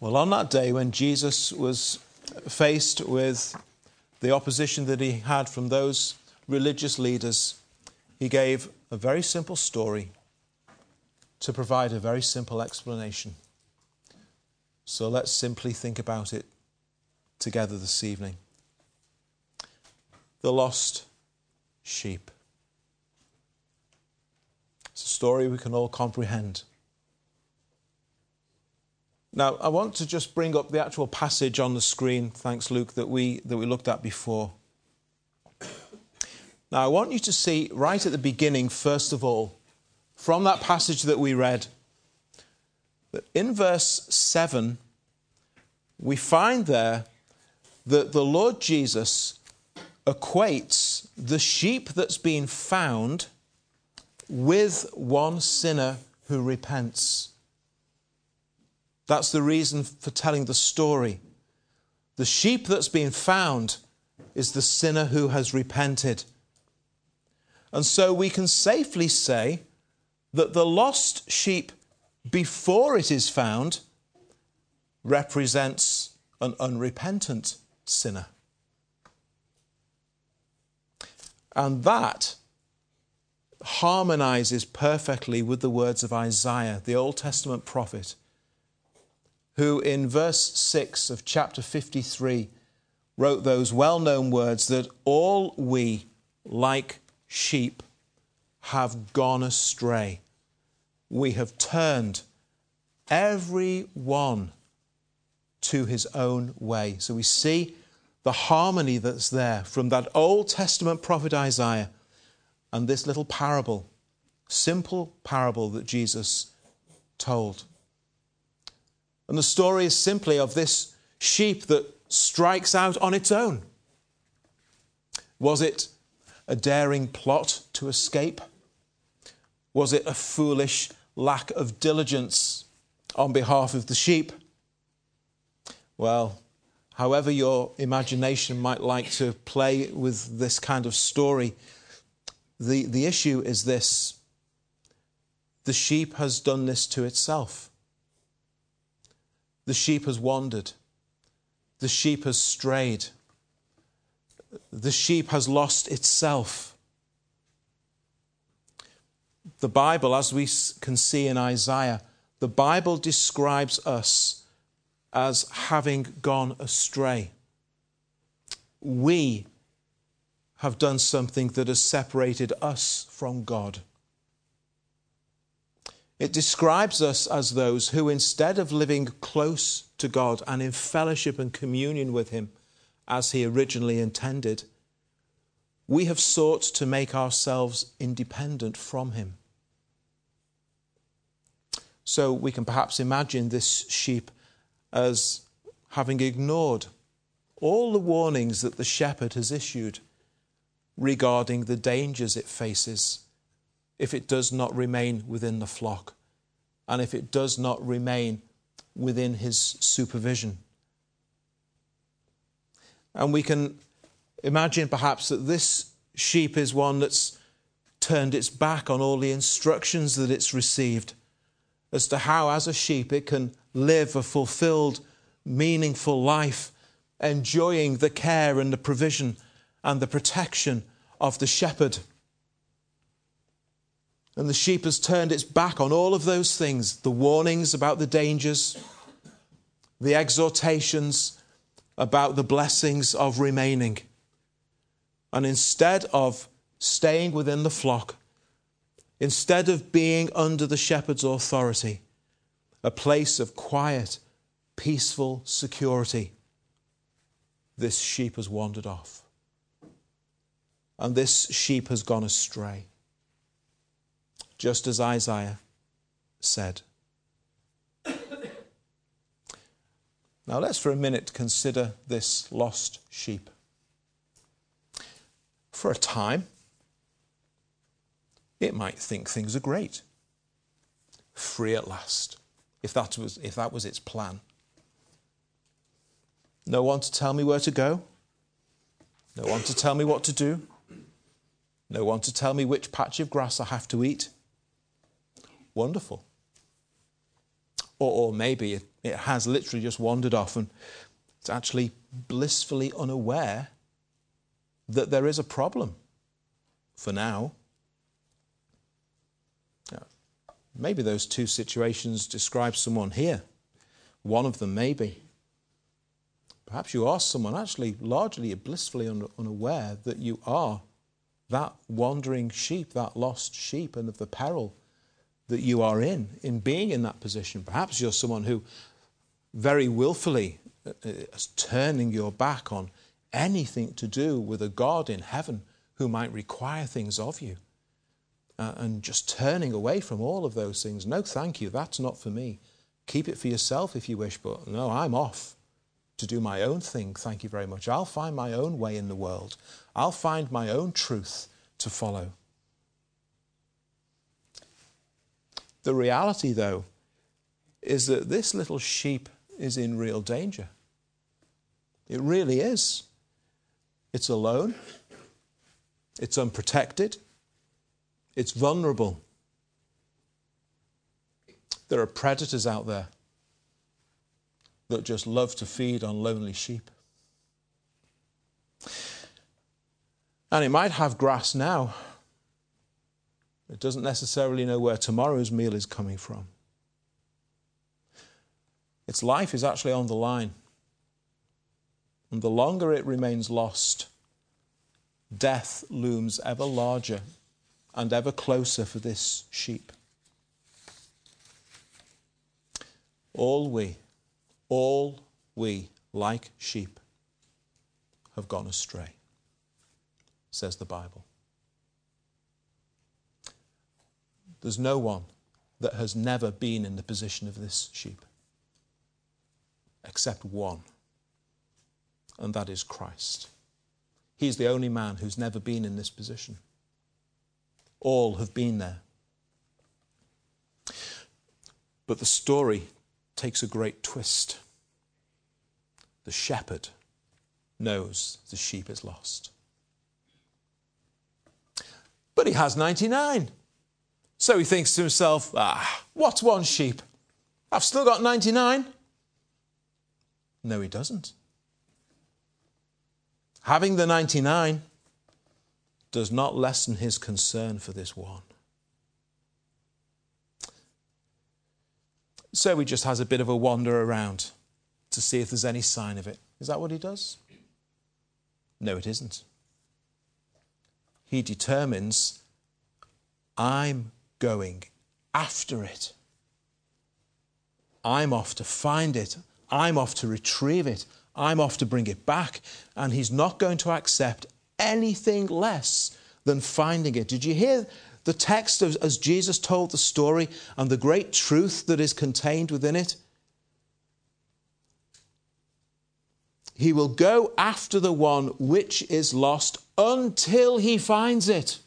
Well, on that day when Jesus was faced with the opposition that he had from those religious leaders, he gave a very simple story to provide a very simple explanation. So let's simply think about it together this evening. The lost sheep. It's a story we can all comprehend. Now, I want to just bring up the actual passage on the screen, thanks, Luke, that we, that we looked at before. Now, I want you to see right at the beginning, first of all, from that passage that we read, that in verse 7, we find there that the Lord Jesus equates the sheep that's been found with one sinner who repents. That's the reason for telling the story. The sheep that's been found is the sinner who has repented. And so we can safely say that the lost sheep before it is found represents an unrepentant sinner. And that harmonizes perfectly with the words of Isaiah, the Old Testament prophet, who in verse 6 of chapter 53 wrote those well known words that all we, like sheep, have gone astray. We have turned every one to his own way. So we see the harmony that's there from that Old Testament prophet Isaiah and this little parable, simple parable that Jesus told. And the story is simply of this sheep that strikes out on its own. Was it a daring plot to escape? Was it a foolish lack of diligence on behalf of the sheep? Well, however your imagination might like to play with this kind of story, the, the issue is this the sheep has done this to itself. The sheep has wandered. The sheep has strayed. The sheep has lost itself. The Bible, as we can see in Isaiah, the Bible describes us as having gone astray. We have done something that has separated us from God. It describes us as those who, instead of living close to God and in fellowship and communion with Him as He originally intended, we have sought to make ourselves independent from Him. So we can perhaps imagine this sheep as having ignored all the warnings that the shepherd has issued regarding the dangers it faces if it does not remain within the flock and if it does not remain within his supervision. And we can imagine perhaps that this sheep is one that's turned its back on all the instructions that it's received as to how, as a sheep, it can live a fulfilled, meaningful life, enjoying the care and the provision and the protection of the shepherd. And the sheep has turned its back on all of those things the warnings about the dangers, the exhortations about the blessings of remaining. And instead of staying within the flock, instead of being under the shepherd's authority, a place of quiet, peaceful security, this sheep has wandered off. And this sheep has gone astray, just as Isaiah said. Now, let's for a minute consider this lost sheep. For a time, it might think things are great, free at last, if that was, if that was its plan. No one to tell me where to go, no one to tell me what to do, no one to tell me which patch of grass I have to eat. Wonderful. Or, or maybe it, It has literally just wandered off and it's actually blissfully unaware that there is a problem for now. Maybe those two situations describe someone here. One of them, maybe. Perhaps you are someone actually largely blissfully unaware that you are that wandering sheep, that lost sheep, and of the peril that you are in, in being in that position. Perhaps you're someone who very willfully uh, uh, is turning your back on anything to do with a God in heaven who might require things of you. Uh, and just turning away from all of those things. No, thank you, that's not for me. Keep it for yourself if you wish, but no, I'm off to do my own thing. Thank you very much. I'll find my own way in the world. I'll find my own truth to follow. The reality, though, is that this little sheep is in real danger. It really is. It's alone, it's unprotected, it's vulnerable. There are predators out there that just love to feed on lonely sheep. And it might have grass now. It doesn't necessarily know where tomorrow's meal is coming from. Its life is actually on the line. And the longer it remains lost, death looms ever larger and ever closer for this sheep. All we, all we, like sheep, have gone astray, says the Bible. There's no one that has never been in the position of this sheep, except one, and that is Christ. He's the only man who's never been in this position all have been there. But the story takes a great twist. The shepherd knows the sheep is lost. But he has 99. So he thinks to himself, ah, what's one sheep? I've still got 99. No, he doesn't. Having the 99, does not lessen his concern for this one. So he just has a bit of a wander around to see if there's any sign of it. Is that what he does? No, it isn't. He determines, I'm going after it. I'm off to find it. I'm off to retrieve it. I'm off to bring it back. And he's not going to accept anything less than finding it. Did you hear the text of, as Jesus told the story and the great truth that is contained within it? He will go after the one which is lost until he finds it.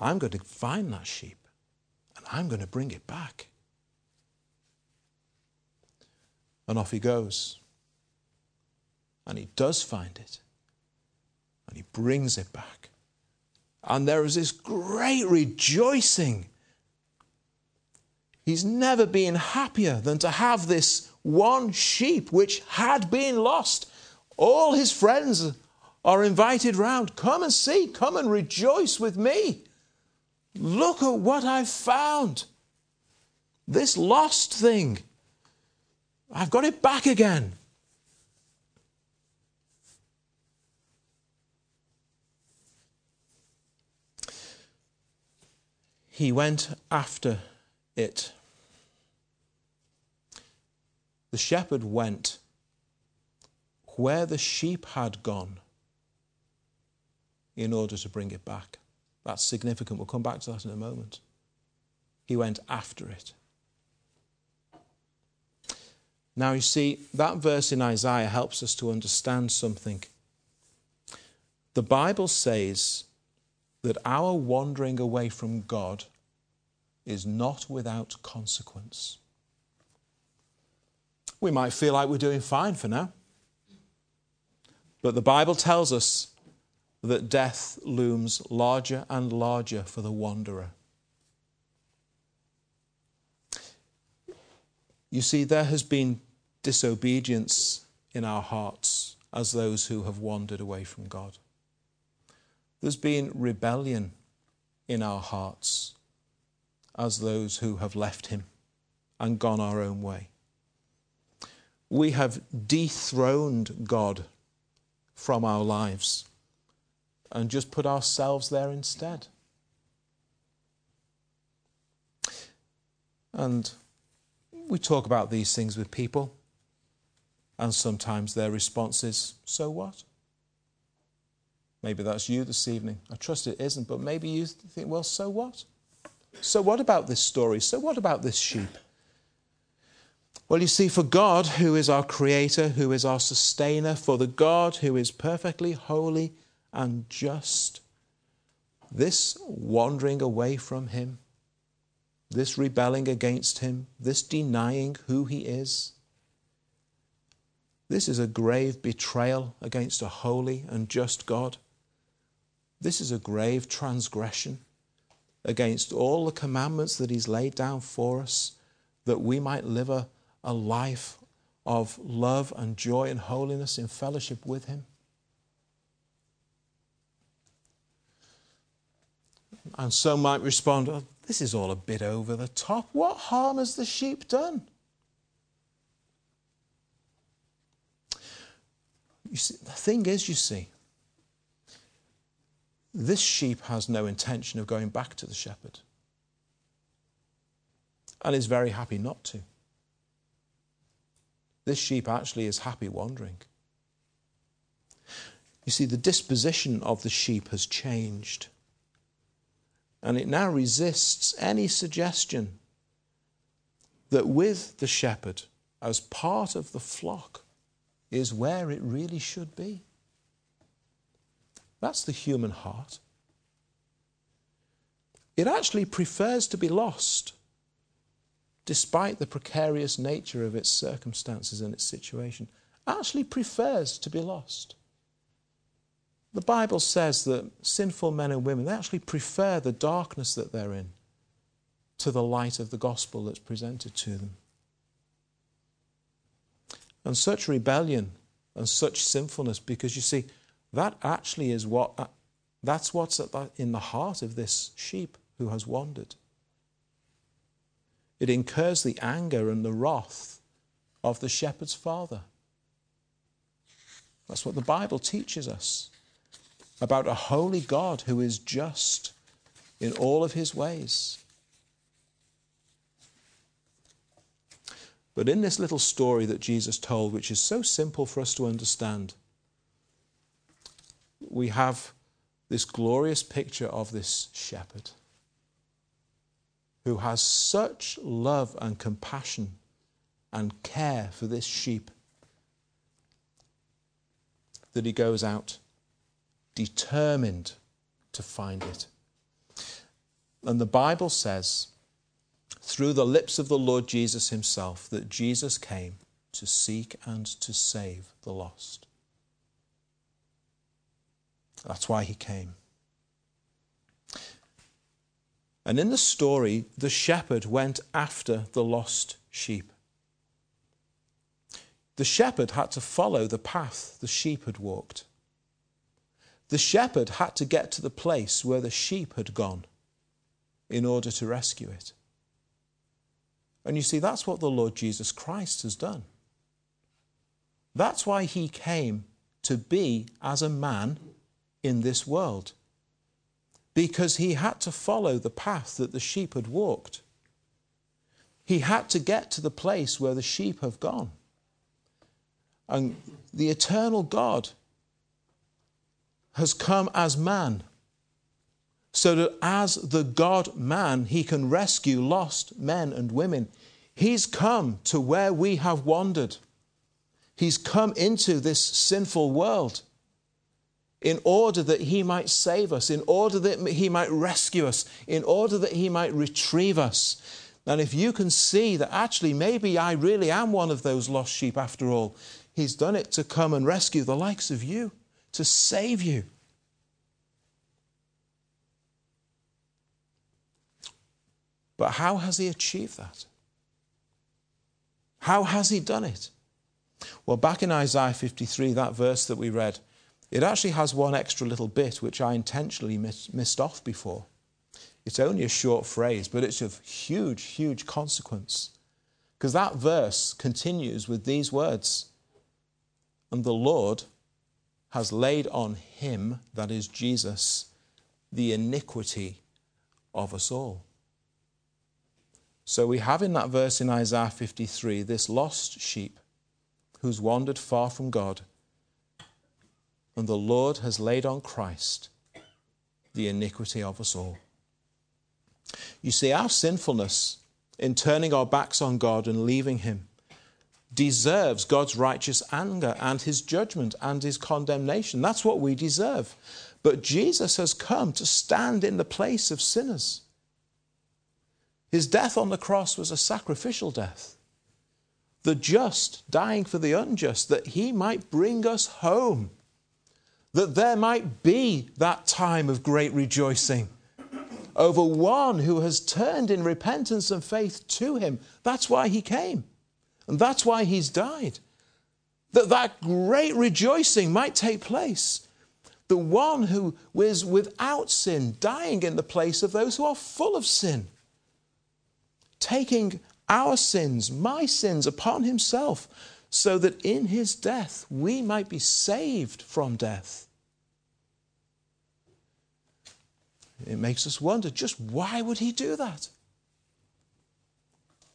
I'm going to find that sheep and I'm going to bring it back. And off he goes. And he does find it. And he brings it back. And there is this great rejoicing. He's never been happier than to have this one sheep which had been lost. All his friends are invited round. Come and see, come and rejoice with me. Look at what I've found. This lost thing. I've got it back again. he went after it. The shepherd went where the sheep had gone in order to bring it back. That's significant. We'll come back to that in a moment. He went after it. Now, you see, that verse in Isaiah helps us to understand something. The Bible says that our wandering away from God is not without consequence. We might feel like we're doing fine for now, but the Bible tells us that death looms larger and larger for the wanderer. You see, there has been disobedience in our hearts as those who have wandered away from God. There's been rebellion in our hearts as those who have left Him and gone our own way. We have dethroned God from our lives and just put ourselves there instead. And we talk about these things with people, and sometimes their response is, So what? Maybe that's you this evening. I trust it isn't, but maybe you think, Well, so what? So what about this story? So what about this sheep? Well, you see, for God, who is our creator, who is our sustainer, for the God who is perfectly holy and just, this wandering away from Him, this rebelling against Him, this denying who He is, this is a grave betrayal against a holy and just God. This is a grave transgression against all the commandments that He's laid down for us, that we might live a, a life of love and joy and holiness in fellowship with Him. And some might respond, oh, This is all a bit over the top. What harm has the sheep done? You see, the thing is, you see, this sheep has no intention of going back to the shepherd and is very happy not to. This sheep actually is happy wandering. You see, the disposition of the sheep has changed and it now resists any suggestion that with the shepherd as part of the flock is where it really should be. That's the human heart. It actually prefers to be lost, despite the precarious nature of its circumstances and its situation. Actually prefers to be lost. The Bible says that sinful men and women, they actually prefer the darkness that they're in to the light of the gospel that's presented to them. And such rebellion and such sinfulness, because you see, that actually is what, uh, that's what's in the heart of this sheep who has wandered. It incurs the anger and the wrath of the shepherd's father. That's what the Bible teaches us about a holy God who is just in all of his ways. But in this little story that Jesus told, which is so simple for us to understand, we have this glorious picture of this shepherd who has such love and compassion and care for this sheep that he goes out determined to find it. And the Bible says, through the lips of the Lord Jesus himself, that Jesus came to seek and to save the lost. That's why he came. And in the story, the shepherd went after the lost sheep. The shepherd had to follow the path the sheep had walked. The shepherd had to get to the place where the sheep had gone in order to rescue it. And you see, that's what the Lord Jesus Christ has done. That's why he came to be as a man in this world. Because he had to follow the path that the sheep had walked. He had to get to the place where the sheep have gone. And the eternal God has come as man, so that as the God man, he can rescue lost men and women. He's come to where we have wandered. He's come into this sinful world in order that he might save us, in order that he might rescue us, in order that he might retrieve us. And if you can see that actually maybe I really am one of those lost sheep after all, he's done it to come and rescue the likes of you to save you. But how has he achieved that? How has he done it? Well, back in Isaiah 53, that verse that we read, it actually has one extra little bit which I intentionally miss, missed off before. It's only a short phrase, but it's of huge, huge consequence. Because that verse continues with these words And the Lord has laid on him, that is Jesus, the iniquity of us all. So we have in that verse in Isaiah 53 this lost sheep who's wandered far from God, and the Lord has laid on Christ the iniquity of us all. You see, our sinfulness in turning our backs on God and leaving Him deserves God's righteous anger and His judgment and His condemnation. That's what we deserve. But Jesus has come to stand in the place of sinners. His death on the cross was a sacrificial death. The just dying for the unjust, that He might bring us home, that there might be that time of great rejoicing over one who has turned in repentance and faith to him. That's why he came. And that's why he's died. That that great rejoicing might take place. The one who was without sin, dying in the place of those who are full of sin. Taking our sins, my sins, upon himself, so that in his death we might be saved from death. It makes us wonder just why would he do that?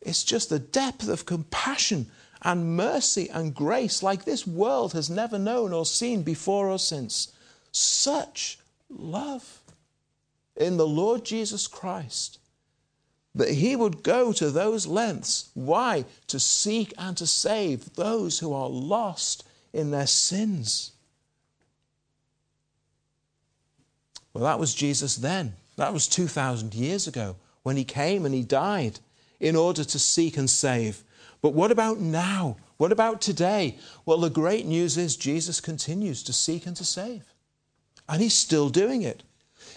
It's just the depth of compassion and mercy and grace like this world has never known or seen before or since. Such love in the Lord Jesus Christ that he would go to those lengths. Why? To seek and to save those who are lost in their sins. Well, that was Jesus then. That was 2,000 years ago when he came and he died in order to seek and save. But what about now? What about today? Well, the great news is Jesus continues to seek and to save. And he's still doing it.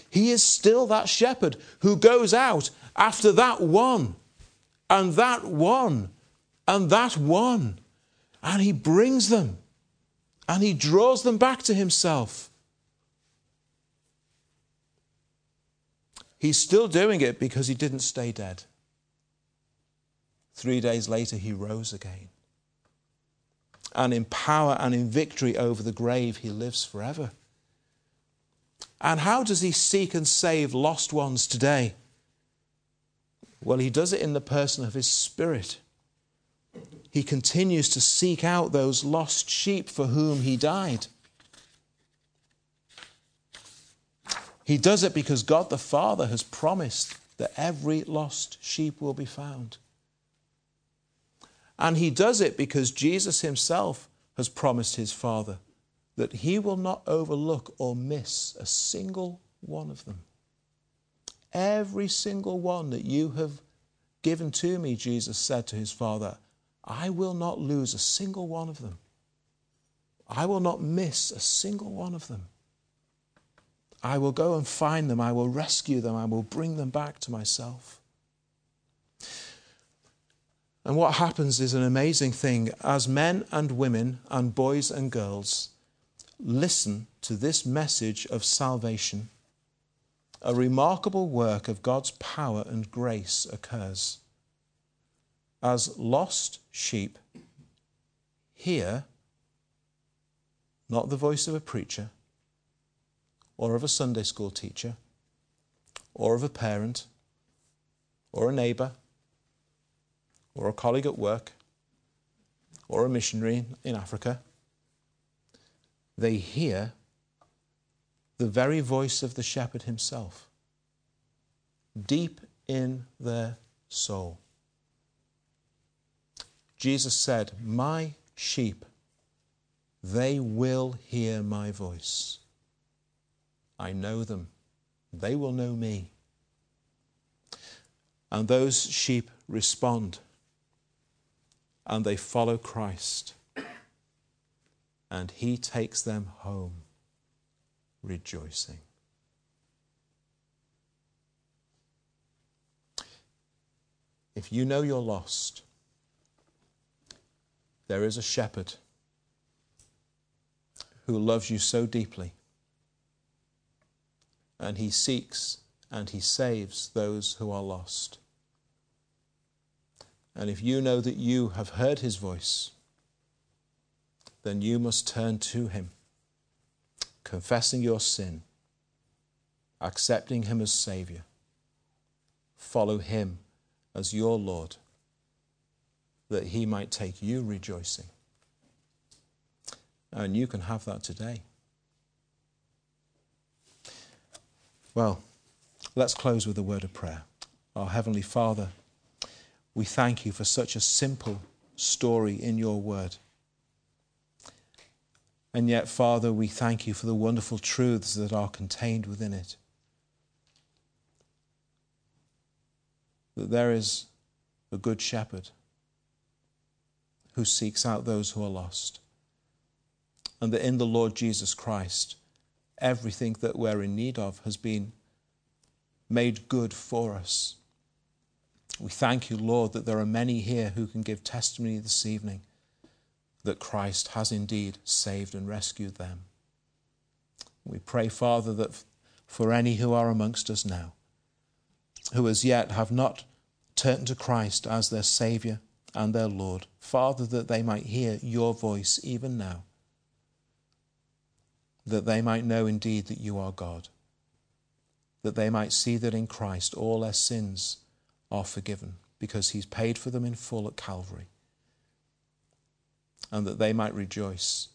He is still that shepherd who goes out after that one, and that one, and that one. And he brings them, and he draws them back to himself. He's still doing it because he didn't stay dead. Three days later, he rose again. And in power and in victory over the grave, he lives forever. And how does he seek and save lost ones today? Well, he does it in the person of his Spirit. He continues to seek out those lost sheep for whom he died. He does it because God the Father has promised that every lost sheep will be found. And he does it because Jesus himself has promised his Father that he will not overlook or miss a single one of them. Every single one that you have given to me, Jesus said to his Father, I will not lose a single one of them. I will not miss a single one of them. I will go and find them. I will rescue them. I will bring them back to myself. And what happens is an amazing thing. As men and women and boys and girls listen to this message of salvation, a remarkable work of God's power and grace occurs. As lost sheep hear not the voice of a preacher, or of a Sunday school teacher, or of a parent, or a neighbour, or a colleague at work, or a missionary in Africa. They hear the very voice of the shepherd himself deep in their soul. Jesus said, My sheep, they will hear my voice. I know them. They will know me. And those sheep respond and they follow Christ. And he takes them home rejoicing. If you know you're lost, there is a shepherd who loves you so deeply, and he seeks and he saves those who are lost. And if you know that you have heard his voice, then you must turn to him, confessing your sin, accepting him as Savior, follow him as your Lord, that he might take you rejoicing. And you can have that today. Well, let's close with a word of prayer. Our Heavenly Father, we thank you for such a simple story in your word. And yet, Father, we thank you for the wonderful truths that are contained within it. That there is a good shepherd who seeks out those who are lost. And that in the Lord Jesus Christ, everything that we're in need of has been made good for us. We thank you, Lord, that there are many here who can give testimony this evening that Christ has indeed saved and rescued them. We pray, Father, that for any who are amongst us now, who as yet have not turned to Christ as their Saviour and their Lord, Father, that they might hear your voice even now, that they might know indeed that you are God, that they might see that in Christ all their sins are forgiven because he's paid for them in full at Calvary and that they might rejoice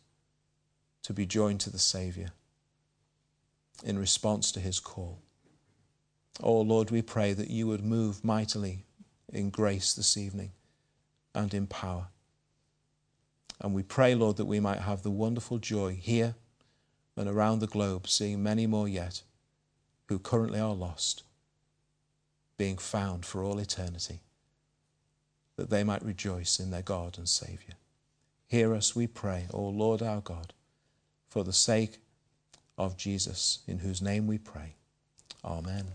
to be joined to the Saviour in response to his call. Oh Lord, we pray that you would move mightily in grace this evening and in power. And we pray, Lord, that we might have the wonderful joy here and around the globe, seeing many more yet who currently are lost, being found for all eternity, that they might rejoice in their God and Saviour. Hear us, we pray, O Lord our God, for the sake of Jesus, in whose name we pray. Amen.